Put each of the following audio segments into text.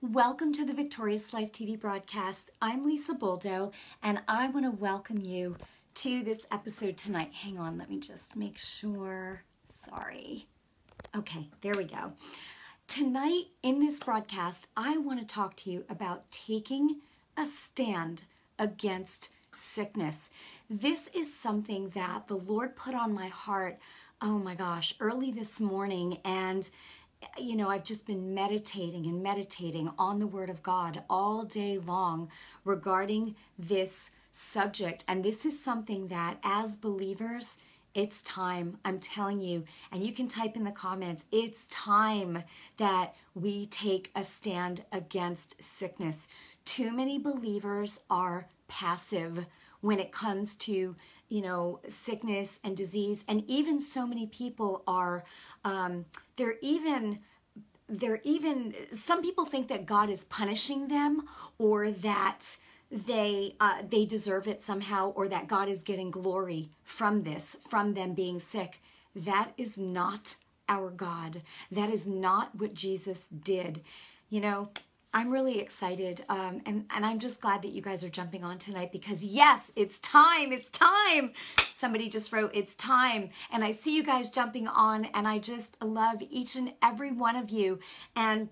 Welcome to the Victorious Life TV broadcast. I'm Lisa Boldo, and I want to welcome you to this episode tonight. Hang on, let me just make sure. Sorry. Okay, there we go. Tonight in this broadcast, I want to talk to you about taking a stand against sickness. This is something that the Lord put on my heart, oh my gosh, early this morning. And you know, I've just been meditating and meditating on the Word of God all day long regarding this subject. And this is something that, as believers, it's time, I'm telling you, and you can type in the comments, it's time that we take a stand against sickness. Too many believers are passive when it comes to you know sickness and disease and even so many people are um, they're even they're even some people think that god is punishing them or that they uh, they deserve it somehow or that god is getting glory from this from them being sick. That is not our god. That is not what jesus did. You know I'm really excited, um, and, and I'm just glad that you guys are jumping on tonight because, yes, it's time, it's time. Somebody just wrote, it's time. And I see you guys jumping on, and I just love each and every one of you. And,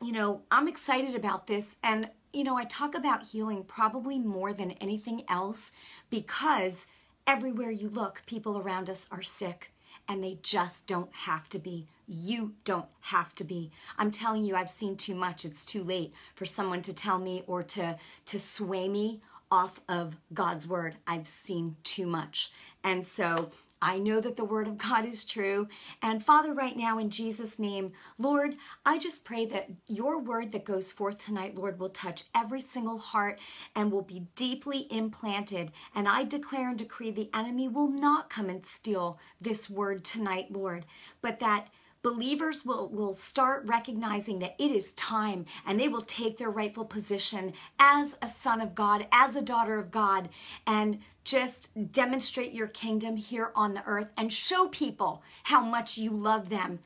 you know, I'm excited about this. And, you know, I talk about healing probably more than anything else because everywhere you look, people around us are sick and they just don't have to be. You don't have to be. I'm telling you, I've seen too much. It's too late for someone to tell me or to, to sway me off of God's word. I've seen too much. And so I know that the word of God is true. And Father, right now in Jesus' name, Lord, I just pray that your word that goes forth tonight, Lord, will touch every single heart and will be deeply implanted. And I declare and decree the enemy will not come and steal this word tonight, Lord, but that believers will, will start recognizing that it is time and they will take their rightful position as a son of God, as a daughter of God, and just demonstrate your kingdom here on the earth and show people how much you love them.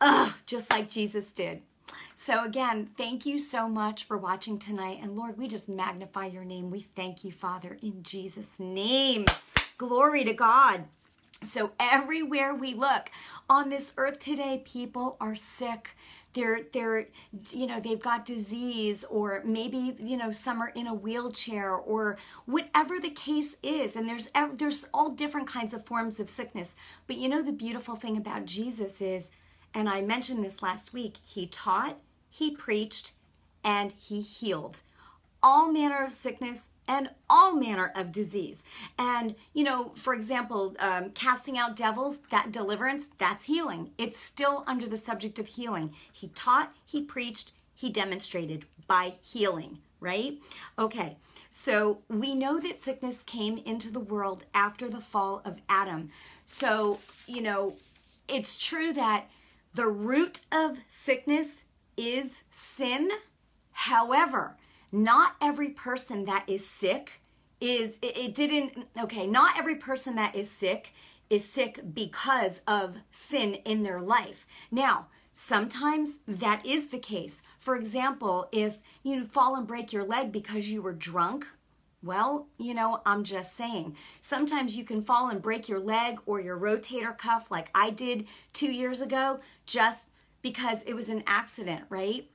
Ugh, just like Jesus did. So, again, thank you so much for watching tonight. And Lord, we just magnify your name. We thank you, Father, in Jesus' name. Glory to God. So everywhere we look on this earth today, people are sick. They're they're you know they've got disease or maybe you know some are in a wheelchair or whatever the case is. And there's there's all different kinds of forms of sickness. But you know the beautiful thing about Jesus is, and I mentioned this last week, he taught, he preached, and he healed all manner of sickness and all manner of disease. And, you know, for example, um, casting out devils, that deliverance, that's healing. It's still under the subject of healing. He taught, he preached, he demonstrated by healing, right? Okay, so we know that sickness came into the world after the fall of Adam. So, you know, it's true that the root of sickness is sin. However, not every person that is sick is it, it, didn't okay not every person that is sick is sick because of sin in their life now sometimes that is the case for example if you fall and break your leg because you were drunk well, you know, I'm just saying. Sometimes you can fall and break your leg or your rotator cuff like I did two years ago just because it was an accident, right?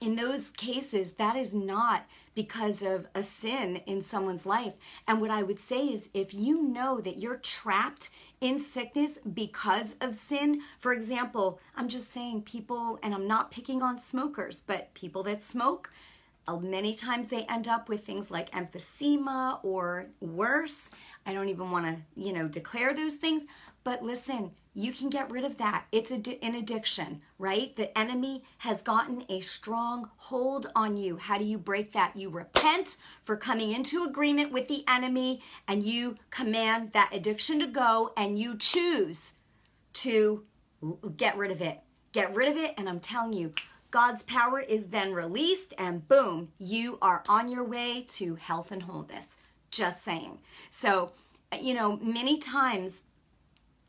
In those cases, that is not because of a sin in someone's life. And what I would say is if you know that you're trapped in sickness because of sin, for example, I'm just saying people, and I'm not picking on smokers, but people that smoke, uh, many times they end up with things like emphysema or worse. I don't even want to, you know, declare those things, but listen, you can get rid of that. It's an addiction, right? The enemy has gotten a strong hold on you. How do you break that? You repent for coming into agreement with the enemy and you command that addiction to go and you choose to get rid of it. Get rid of it, and I'm telling you, God's power is then released, and boom, you are on your way to health and wholeness. Just saying. So, you know, many times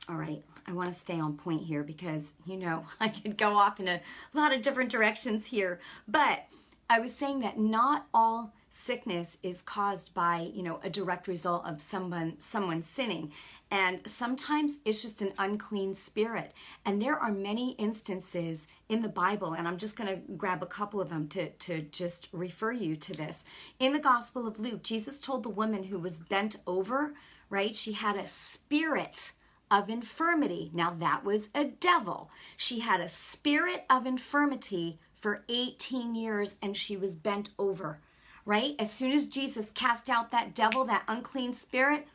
all right, I want to stay on point here because, you know, I could go off in a lot of different directions here. But I was saying that not all sickness is caused by you know a direct result of someone someone sinning. And sometimes it's just an unclean spirit. And there are many instances in the bible and i'm just going to grab a couple of them to to just refer you to this. In the gospel of luke jesus told the woman who was bent over right she had a spirit of infirmity now that was a devil she had a spirit of infirmity for 18 years and she was bent over right? As soon as Jesus cast out that devil, that unclean spirit,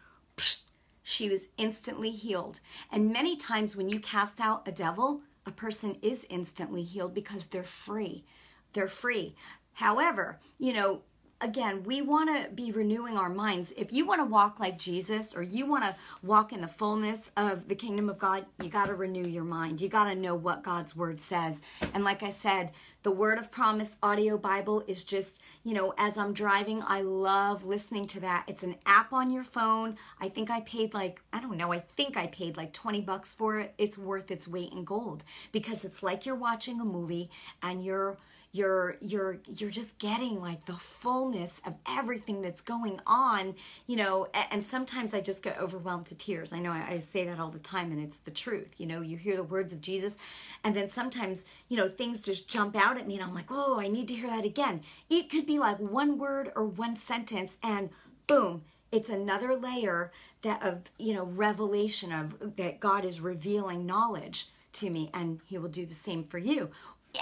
she was instantly healed. And many times when you cast out a devil, a person is instantly healed because they're free. They're free. However, you know, again, we want to be renewing our minds. If you want to walk like Jesus or you want to walk in the fullness of the kingdom of God, you got to renew your mind. You got to know what God's word says. And like I said, the Word of Promise audio Bible is just, you know, as I'm driving, I love listening to that. It's an app on your phone. I think I paid like, I don't know, I think I paid like 20 bucks for it. It's worth its weight in gold because it's like you're watching a movie and you're you're you're you're just getting like the fullness of everything that's going on you know and, sometimes i just get overwhelmed to tears. I know I, I say that all the time and it's the truth you know you hear the words of jesus and then sometimes you know things just jump out at me and i'm like oh i need to hear that again. It could be like one word or one sentence and boom it's another layer that of you know revelation of that god is revealing knowledge to me and he will do the same for you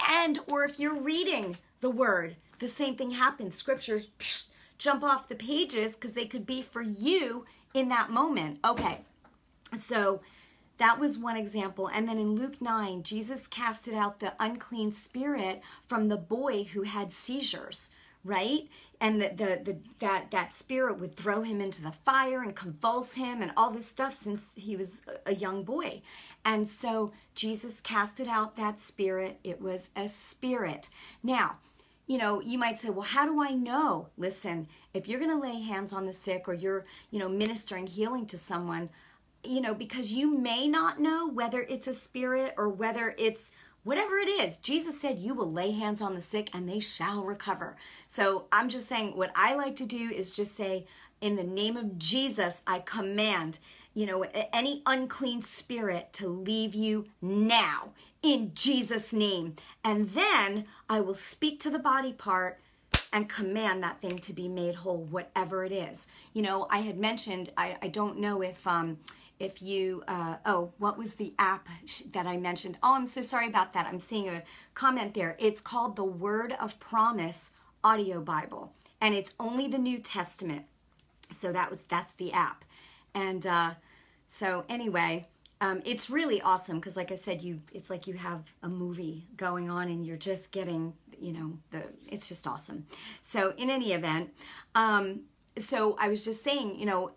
and or if you're reading the word the same thing happens. Scriptures psh, jump off the pages because they could be for you in that moment. Okay so that was one example. And then in luke 9 jesus casted out the unclean spirit from the boy who had seizures right? And the, the, the that that spirit would throw him into the fire and convulse him and all this stuff since he was a young boy. And so jesus casted out that spirit. It was a spirit. Now you know you might say well how do i know? Listen if you're going to lay hands on the sick or you're you know ministering healing to someone you know because you may not know whether it's a spirit or whether it's whatever it is, Jesus said, You will lay hands on the sick and they shall recover. So I'm just saying, what I like to do is just say, In the name of Jesus, I command, you know, any unclean spirit to leave you now in Jesus' name. And then I will speak to the body part and command that thing to be made whole, whatever it is. You know, I had mentioned, I, I don't know if, um, if you, uh, oh, what was the app that I mentioned? Oh, I'm so sorry about that. I'm seeing a comment there. It's called the Word of Promise Audio Bible, and it's only the New Testament. So that was that's the app, and uh, so anyway, um, it's really awesome because, like I said, you it's like you have a movie going on, and you're just getting, you know, the it's just awesome. So in any event, um, so I was just saying, you know,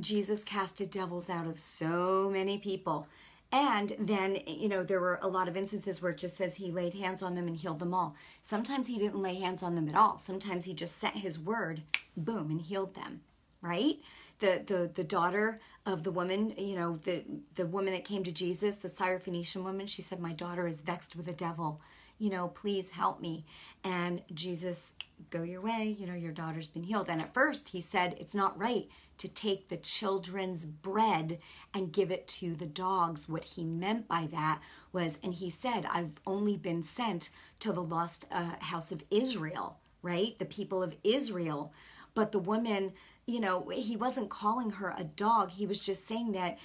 Jesus casted devils out of so many people. And then, you know, there were a lot of instances where it just says he laid hands on them and healed them all. Sometimes he didn't lay hands on them at all. Sometimes he just sent his word, boom, and healed them, right? The, the, the daughter of the woman, you know, the, the woman that came to Jesus, the Syrophoenician woman, she said, My daughter is vexed with a devil you know, please help me. And Jesus, go your way, you know, your daughter's been healed. And at first he said, it's not right to take the children's bread and give it to the dogs. What he meant by that was, and he said, I've only been sent to the lost uh, house of Israel, right? The people of Israel. But the woman, you know, he wasn't calling her a dog. He was just saying that,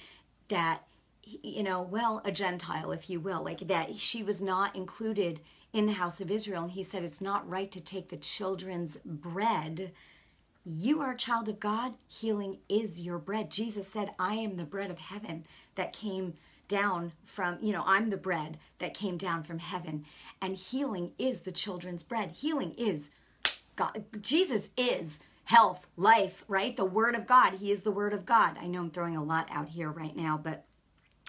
that you know, well, a Gentile, if you will, like that she was not included in the house of Israel. And he said, It's not right to take the children's bread. You are a child of God. Healing is your bread. Jesus said, I am the bread of heaven that came down from, you know, I'm the bread that came down from heaven. And healing is the children's bread. Healing is God. Jesus is health, life, right? The Word of God. He is the Word of God. I know I'm throwing a lot out here right now, but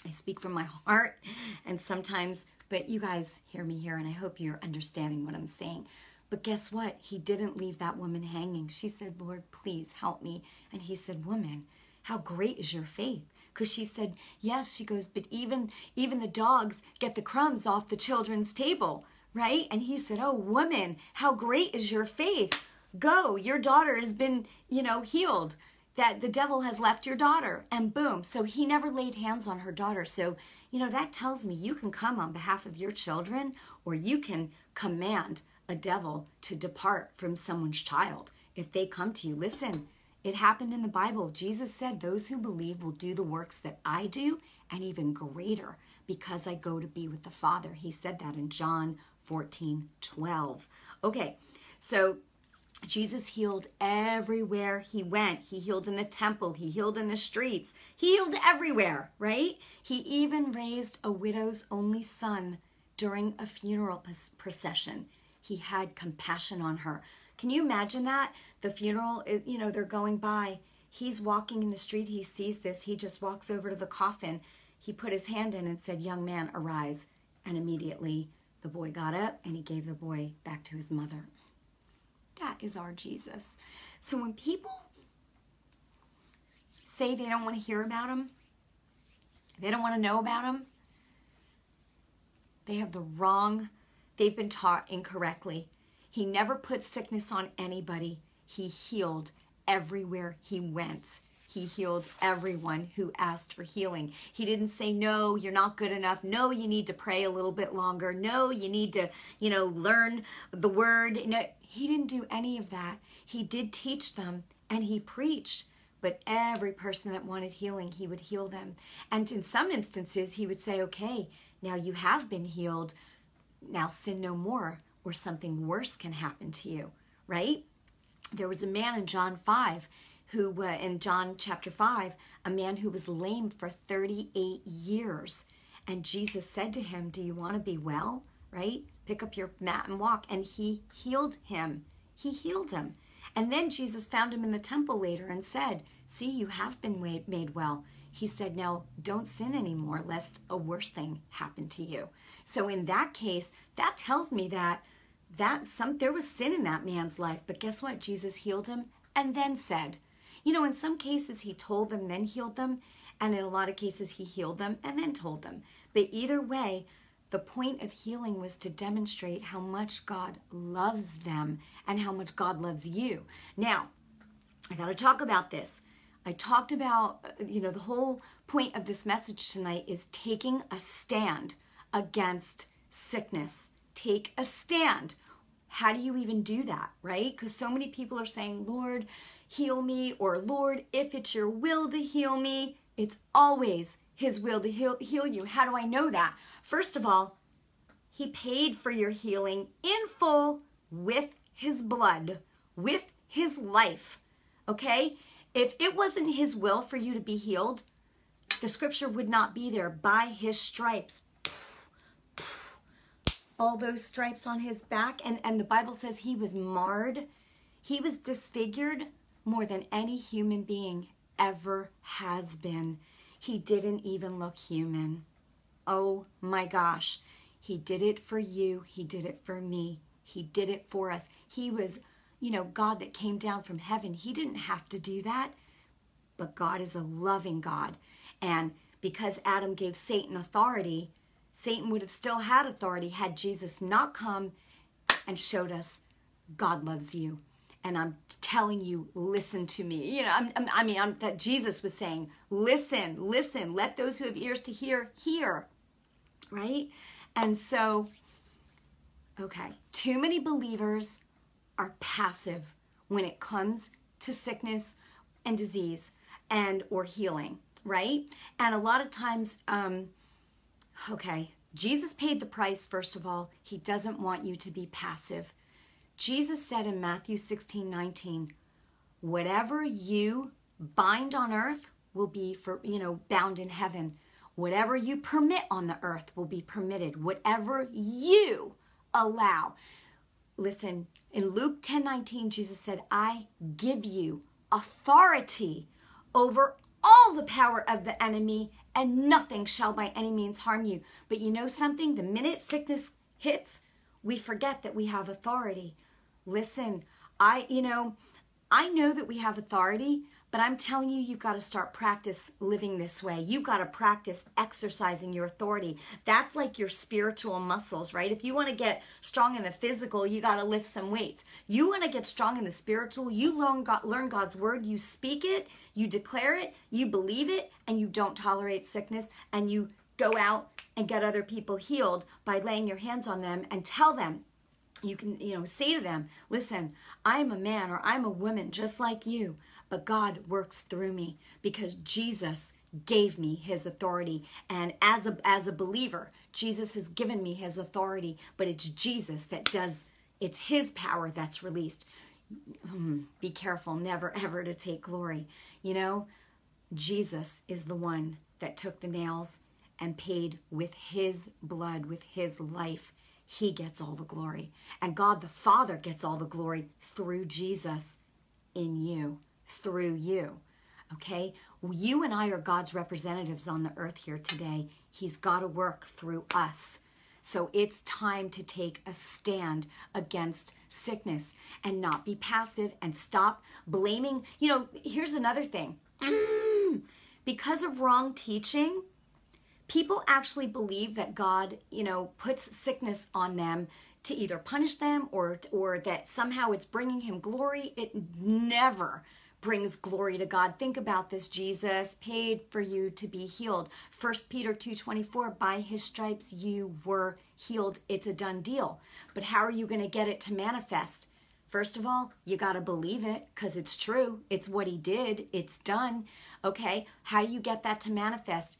I speak from my heart, and sometimes, but you guys hear me here, and I hope you're understanding what I'm saying. But guess what? He didn't leave that woman hanging. She said, Lord, please help me. And he said, Woman, how great is your faith? because she said yes she goes but even even the dogs get the crumbs off the children's table right and he said oh woman how great is your faith go your daughter has been you know healed that the devil has left your daughter and boom so he never laid hands on her daughter so you know that tells me you can come on behalf of your children or you can command a devil to depart from someone's child if they come to you listen it happened in the Bible. Jesus said, Those who believe will do the works that I do, and even greater, because I go to be with the Father. He said that in John 14 12. Okay, so Jesus healed everywhere he went. He healed in the temple, he healed in the streets, he healed everywhere, right? He even raised a widow's only son during a funeral procession. He had compassion on her. Can you imagine that? The funeral, you know, they're going by. He's walking in the street. He sees this. He just walks over to the coffin. He put his hand in and said, Young man, arise. And immediately the boy got up and he gave the boy back to his mother. That is our Jesus. So when people say they don't want to hear about him, they don't want to know about him, they have the wrong, they've been taught incorrectly. He never put sickness on anybody. He healed everywhere he went. He healed everyone who asked for healing. He didn't say, no, you're not good enough. No, you need to pray a little bit longer. No, you need to, you know, learn the word. No, he didn't do any of that. He did teach them and he preached. But every person that wanted healing, he would heal them. And in some instances, he would say, okay, now you have been healed. Now sin no more or something worse can happen to you, right? There was a man in John 5 who, uh, in John chapter 5, a man who was lame for 38 years. And Jesus said to him, Do you want to be well? Right? Pick up your mat and walk. And he healed him. He healed him. And then Jesus found him in the temple later and said, See, you have been made well. He said, Now don't sin anymore, lest a worse thing happen to you. So in that case, that tells me that that some there was sin in that man's life, but guess what? Jesus healed him and then said, you know, in some cases he told them, then healed them, and in a lot of cases he healed them and then told them. But either way, the point of healing was to demonstrate how much God loves them and how much God loves you. Now, I got to talk about this. I talked about, uh, you know, the whole point of this message tonight is taking a stand against sickness take a stand. How do you even do that, right? Because so many people are saying, Lord, heal me, or Lord, if it's your will to heal me, it's always his will to heal, heal you. How do I know that? First of all, he paid for your healing in full with his blood, with his life. Okay? If it wasn't his will for you to be healed, the scripture would not be there. By his stripes, all those stripes on his back. And, and the Bible says he was marred. He was disfigured more than any human being ever has been. He didn't even look human. Oh my gosh. He did it for you. He did it for me. He did it for us. He was, you know, God that came down from heaven. He didn't have to do that. But God is a loving God. And because Adam gave Satan authority, Satan would have still had authority had Jesus not come and showed us God loves you. And I'm telling you, listen to me. You know, I'm, I'm, i mean, I'm, that Jesus was saying, listen, listen. Let those who have ears to hear hear. Right? And so, okay, too many believers are passive when it comes to sickness and disease and or healing, right? And a lot of times, um, Okay, Jesus paid the price, first of all. He doesn't want you to be passive. Jesus said in Matthew 16 19, whatever you bind on earth will be for, you know, bound in heaven. Whatever you permit on the earth will be permitted. Whatever you allow. Listen, in Luke 10 19, Jesus said, I give you authority over all the power of the enemy and nothing shall by any means harm you. But you know something? The minute sickness hits, we forget that we have authority. Listen, I, you know, I know that we have authority, But I'm telling you, you've got to start practice living this way. You've got to practice exercising your authority. That's like your spiritual muscles, right? If you want to get strong in the physical, you got to lift some weights. You want to get strong in the spiritual, you learn, God, learn God's word, you speak it, you declare it, you believe it, and you don't tolerate sickness, and you go out and get other people healed by laying your hands on them and tell them you can you know say to them listen i'm a man or i'm a woman just like you but God works through me because Jesus gave me his authority. And as a as a believer Jesus has given me his authority but it's Jesus that does it's his power that's released. Hmm, be careful never ever to take glory. You know Jesus is the one that took the nails and paid with his blood with his life he gets all the glory and God the Father gets all the glory through Jesus in you through you. Okay? You and I are God's representatives on the earth here today. He's got to work through us. So it's time to take a stand against sickness and not be passive and stop blaming. You know, here's another thing. Mm, because of wrong teaching, people actually believe that God, you know, puts sickness on them to either punish them or or that somehow it's bringing him glory. It never brings glory to God. Think about this. Jesus paid for you to be healed. 1 Peter 2:24 by his stripes you were healed. It's a done deal. But how are you going to get it to manifest? First of all, you got to believe it cuz it's true. It's what he did. It's done. Okay? How do you get that to manifest?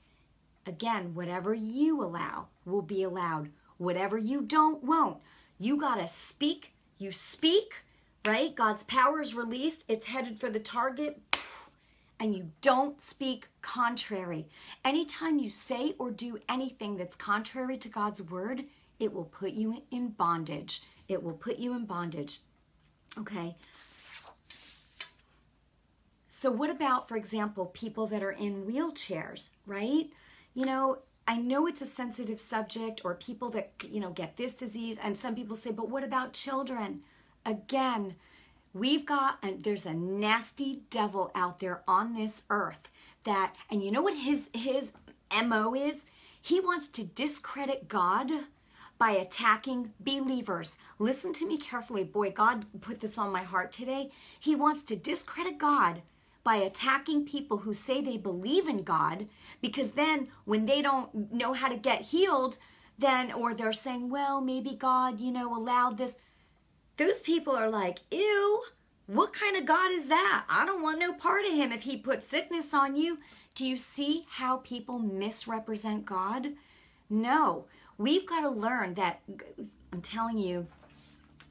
Again, whatever you allow will be allowed. Whatever you don't won't. You got to speak. You speak right? God's power is released, it's headed for the target, and you don't speak contrary. Anytime you say or do anything that's contrary to God's word, it will put you in bondage. It will put you in bondage. Okay. So, what about, for example, people that are in wheelchairs, right? You know, I know it's a sensitive subject, or people that, you know, get this disease, and some people say, but what about children? Again, we've got, and there's a nasty devil out there on this earth that, and you know what his, his MO is? He wants to discredit God by attacking believers. Listen to me carefully. Boy, God put this on my heart today. He wants to discredit God by attacking people who say they believe in God because then when they don't know how to get healed, then, or they're saying, well, maybe God, you know, allowed this those people are like, ew, what kind of God is that? I don't want no part of him if he put sickness on you. Do you see how people misrepresent God? No, we've got to learn that. I'm telling you,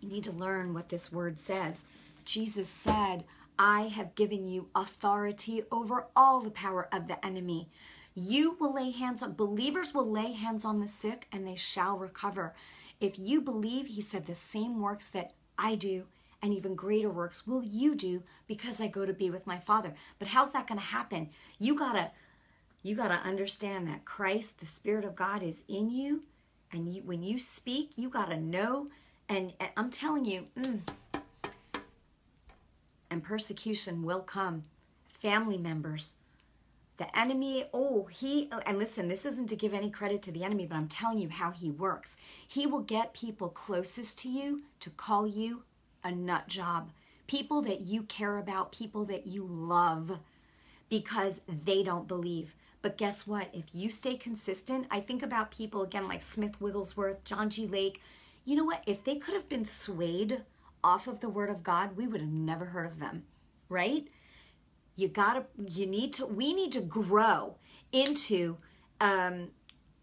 you need to learn what this word says. Jesus said, I have given you authority over all the power of the enemy. You will lay hands on, believers will lay hands on the sick and they shall recover. If you believe, he said, the same works that I do, and even greater works will you do because I go to be with my Father. But how's that going to happen? You got to you got to understand that Christ, the Spirit of God is in you, and you, when you speak, you got to know and, and, I'm telling you, mm, and persecution will come. Family members, the enemy, oh, he, and listen, this isn't to give any credit to the enemy, but I'm telling you how he works. He will get people closest to you to call you a nut job. People that you care about, people that you love because they don't believe. But guess what? If you stay consistent, I think about people again like Smith Wigglesworth, John G. Lake. You know what? If they could have been swayed off of the Word of God, we would have never heard of them, right? you gotta you need to we need to grow into um,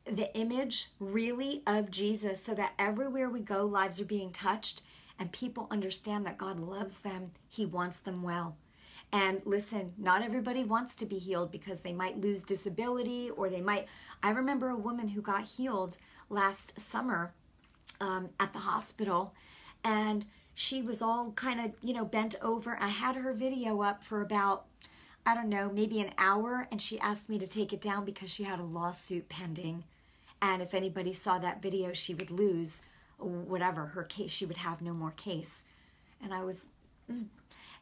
the image really of jesus so that everywhere we go lives are being touched and people understand that god loves them he wants them well and listen not everybody wants to be healed because they might lose disability or they might i remember a woman who got healed last summer um, at the hospital and she was all kind of you know bent over i had her video up for about I don't know, maybe an hour, and she asked me to take it down because she had a lawsuit pending. And if anybody saw that video, she would lose whatever her case, she would have no more case. And I was, Mm.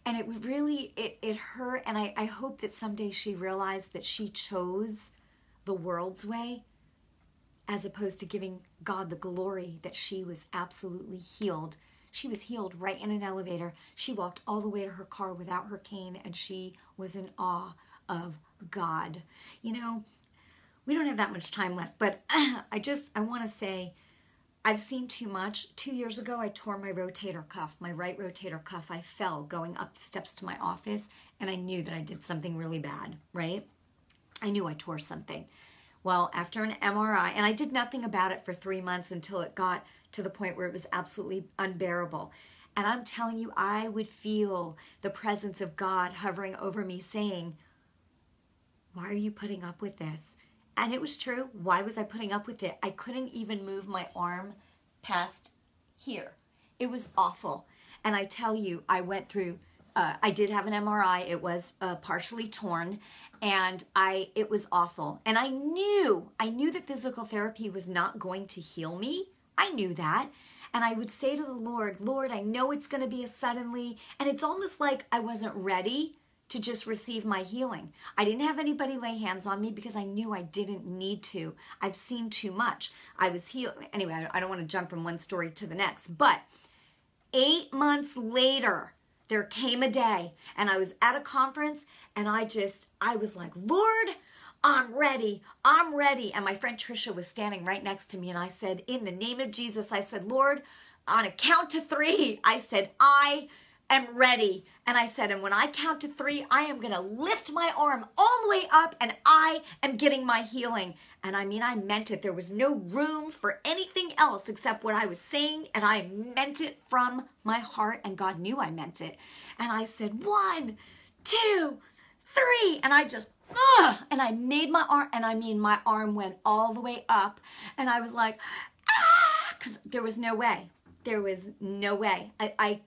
And it really, it, it hurt. And I, I hope that someday she realized that she chose the world's way as opposed to giving God the glory that she was absolutely healed. She was healed right in an elevator. She walked all the way to her car without her cane and she was in awe of God. You know, we don't have that much time left, but I just, I want to say, I've seen too much. Two years ago, I tore my rotator cuff, my right rotator cuff. I fell going up the steps to my office, and I knew that I did something really bad, right? I knew I tore something. Well, after an MRI, and I did nothing about it for three months until it got to the point where it was absolutely unbearable. And I'm telling you, I would feel the presence of God hovering over me saying, Why are you putting up with this? And it was true. Why was I putting up with it? I couldn't even move my arm past here. It was awful. And I tell you, I went through uh, I did have an MRI. It was uh, partially torn, and I it was awful. And I knew I knew that physical therapy was not going to heal me. I knew that. And I would say to the Lord, Lord, I know it's going to be a suddenly, and it's almost like I wasn't ready to just receive my healing. I didn't have anybody lay hands on me because I knew I didn't need to. I've seen too much. I was healed. Anyway, I don't want to jump from one story to the next, but eight months later, there came a day and I was at a conference and I just, I was like, Lord, I'm ready. I'm ready. And my friend Trisha was standing right next to me and I said, in the name of Jesus, I said, Lord, on a count to three, I said, I am ready. And I said, and when I count to three, I am going to lift my arm all the way up and I am getting my healing. And I mean, I meant it. There was no room for anything else except what I was saying. And I meant it from my heart. And God knew I meant it. And I said, one, two, three. And I just, ugh. And I made my arm, and I mean, my arm went all the way up. And I was like, ah, because there was no way. There was no way. I, I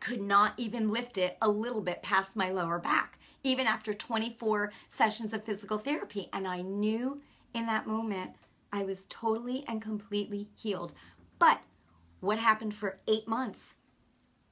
could not even lift it a little bit past my lower back, even after 24 sessions of physical therapy. And I knew in that moment I was totally and completely healed. But what happened for eight months?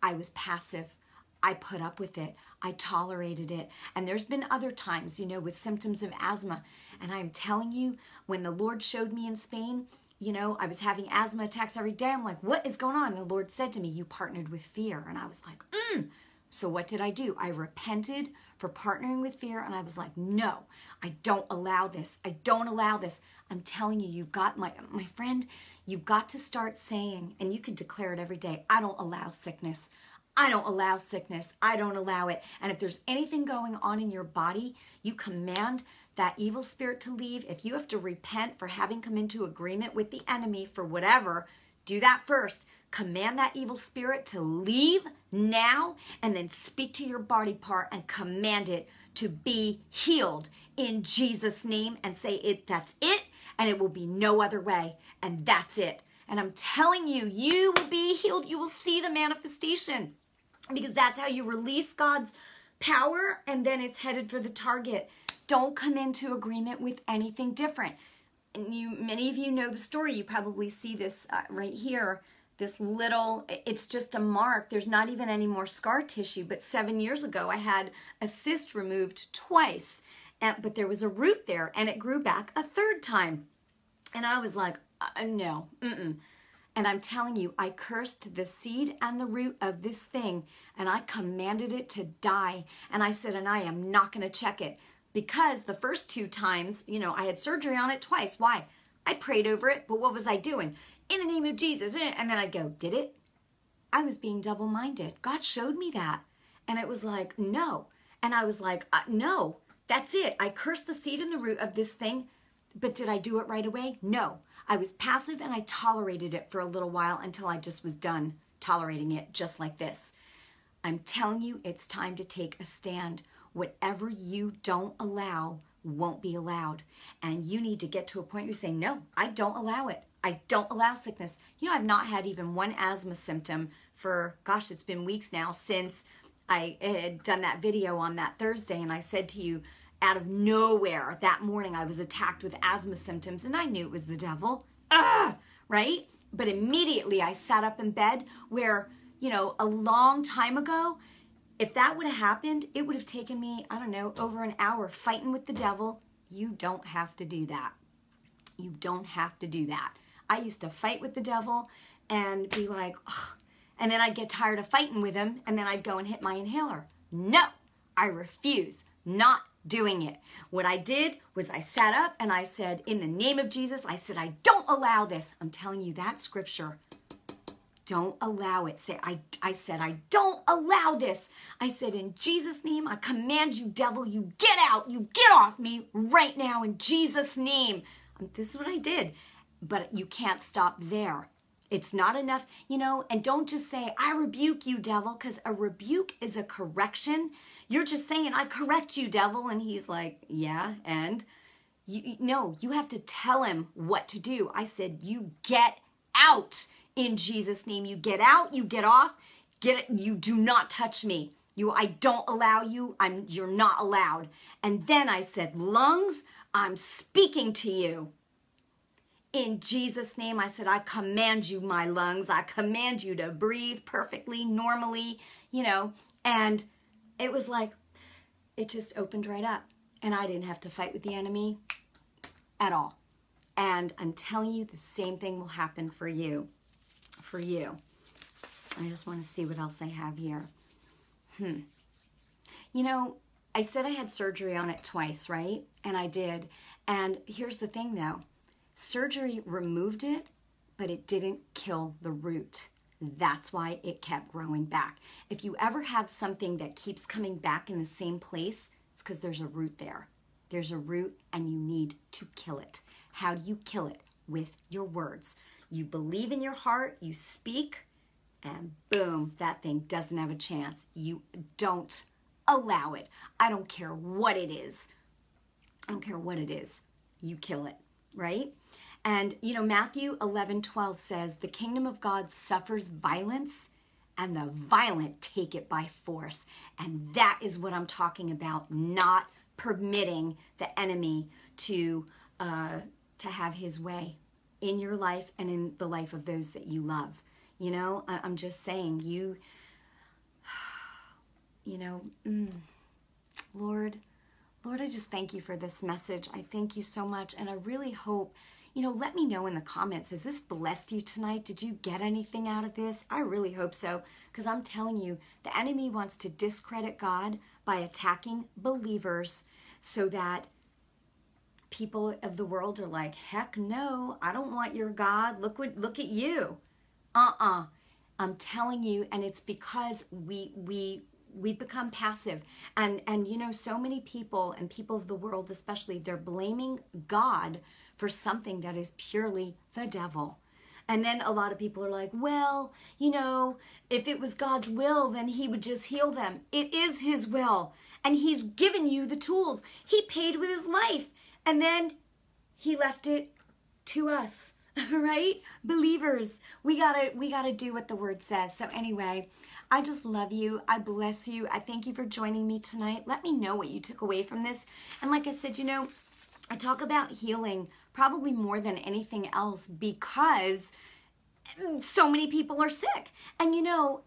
I was passive. I put up with it. I tolerated it. And there's been other times, you know, with symptoms of asthma. And I'm telling you, when the Lord showed me in Spain, you know, I was having asthma attacks every day. I'm like, what is going on? And the Lord said to me, You partnered with fear. And I was like, mm. So what did I do? I repented for partnering with fear and I was like, no, I don't allow this. I don't allow this. I'm telling you, you've got my my friend, you've got to start saying, and you can declare it every day, I don't allow sickness. I don't allow sickness. I don't allow it. And if there's anything going on in your body, you command that evil spirit to leave, if you have to repent for having come into agreement with the enemy for whatever, do that first. Command that evil spirit to leave now and then speak to your body part and command it to be healed in Jesus name and say it that's it and it will be no other way and that's it. And I'm telling you, you will be healed. You will see the manifestation because that's how you release God's power and then it's headed for the target. Don't come into agreement with anything different. And you, many of you know the story. You probably see this uh, right here. This little, it's just a mark. There's not even any more scar tissue. But seven years ago, I had a cyst removed twice. And, but there was a root there and it grew back a third time. And I was like, uh, no, mm-mm. And I'm telling you, I cursed the seed and the root of this thing and I commanded it to die. And I said, and I am not going to check it because the first two times, you know, I had surgery on it twice. Why? I prayed over it, but what was I doing? In the name of Jesus. And then I'd go, did it? I was being double minded. God showed me that. And it was like, no. And I was like, uh, no, that's it. I cursed the seed and the root of this thing, but did I do it right away? No. I was passive and I tolerated it for a little while until I just was done tolerating it just like this. I'm telling you, it's time to take a stand whatever you don't allow won't be allowed. And you need to get to a point where you say, no, I don't allow it. I don't allow sickness. You know, I've not had even one asthma symptom for, gosh, it's been weeks now since I had done that video on that Thursday. And I said to you, out of nowhere that morning, I was attacked with asthma symptoms and I knew it was the devil. Ugh, right? But immediately I sat up in bed where, you know, a long time ago, if that would have happened, it would have taken me, I don't know, over an hour fighting with the devil. You don't have to do that. You don't have to do that. I used to fight with the devil and be like, Ugh. and then I'd get tired of fighting with him and then I'd go and hit my inhaler. No, I refuse. Not doing it. What I did was I sat up and I said, In the name of Jesus, I said, I don't allow this. I'm telling you that scripture. Don't allow it. Say, I, I said, I don't allow this. I said, in Jesus' name, I command you, devil, you get out, you get off me right now in Jesus' name. Um, this is what I did. But you can't stop there. It's not enough, you know, and don't just say, I rebuke you, devil, because a rebuke is a correction. You're just saying, I correct you, devil. And he's like, yeah, and you, no, you have to tell him what to do. I said, you get out in Jesus' name. You get out, you get off, get it, you do not touch me. You, I don't allow you. I'm, you're not allowed. And then I said, lungs, I'm speaking to you. In Jesus' name, I said, I command you, my lungs. I command you to breathe perfectly, normally, you know. And it was like, it just opened right up. And I didn't have to fight with the enemy at all. And I'm telling you, the same thing will happen for you. For you. I just want to see what else I have here. Hmm. You know, I said I had surgery on it twice, right? And I did. And here's the thing though surgery removed it, but it didn't kill the root. That's why it kept growing back. If you ever have something that keeps coming back in the same place, it's because there's a root there. There's a root and you need to kill it. How do you kill it? With your words. You believe in your heart, you speak, and boom, that thing doesn't have a chance. You don't allow it. I don't care what it is. I don't care what it is. You kill it, right? And, you know, Matthew 11 12 says, The kingdom of God suffers violence, and the violent take it by force. And that is what I'm talking about, not permitting the enemy to, uh, to have his way in your life and in the life of those that you love. You know, I- am just saying, you, you know, mm, Lord, Lord, I just thank you for this message. I thank you so much. And I really hope, you know, let me know in the comments, has this blessed you tonight? Did you get anything out of this? I really hope so. Because I'm telling you, the enemy wants to discredit God by attacking believers so that people of the world are like, heck no, I don't want your God. Look what look at you. Uh-uh. I'm telling you, and it's because we we we've become passive. And and you know, so many people and people of the world especially, they're blaming God for something that is purely the devil. And then a lot of people are like, well, you know, if it was God's will, then he would just heal them. It is his will. And he's given you the tools. He paid with his life. And then he left it to us, right? Believers, we gotta we gotta do what the word says. So anyway, I just love you. I bless you. I thank you for joining me tonight. Let me know what you took away from this. And like I said, you know, I talk about healing probably more than anything else because so many people are sick. And you know,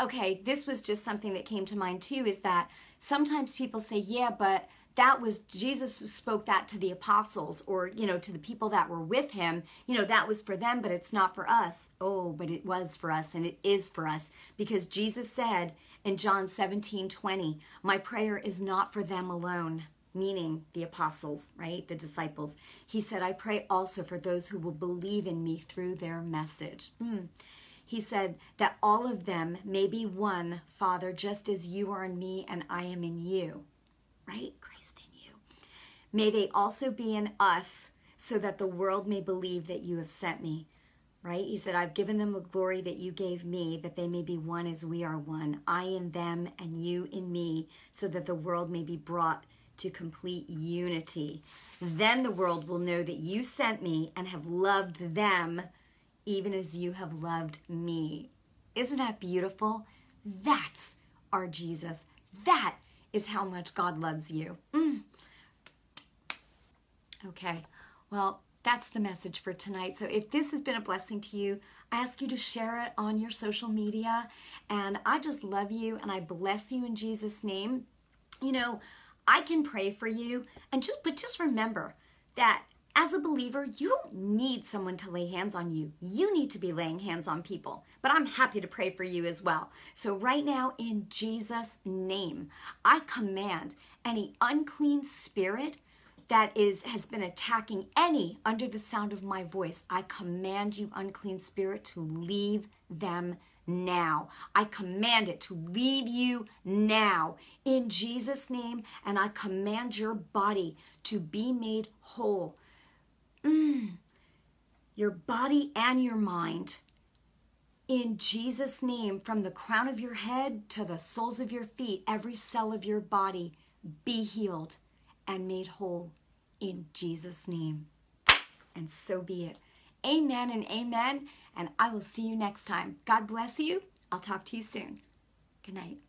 okay, this was just something that came to mind too is that sometimes people say, yeah, but that was Jesus spoke that to the apostles or you know to the people that were with him you know that was for them but it's not for us oh but it was for us and it is for us because Jesus said in John 17 20 my prayer is not for them alone meaning the apostles right the disciples he said I pray also for those who will believe in me through their message mm. He said that all of them may be one, Father, just as you are in me and I am in you. Right? May they also be in us, so that the world may believe that you have sent me. Right? He said, I've given them the glory that you gave me, that they may be one as we are one. I in them and you in me, so that the world may be brought to complete unity. Then the world will know that you sent me and have loved them even as you have loved me. Isn't that beautiful? That's our Jesus. That is how much God loves you. Mm. Okay, well, that's the message for tonight. So if this has been a blessing to you, I ask you to share it on your social media. And I just love you and I bless you in Jesus' name. You know, I can pray for you and just but just remember that as a believer, you don't need someone to lay hands on you. You need to be laying hands on people. But I'm happy to pray for you as well. So, right now, in Jesus' name, I command any unclean spirit that is has been attacking any under the sound of my voice. I command you unclean spirit to leave them now. I command it to leave you now. In jesus name and i command your body to be made whole. Mm. your body and your mind. In Jesus' name, from the crown of your head to the soles of your feet, every cell of your body be healed and made whole in Jesus' name. And so be it. Amen and amen. And I will see you next time. God bless you. I'll talk to you soon. Good night.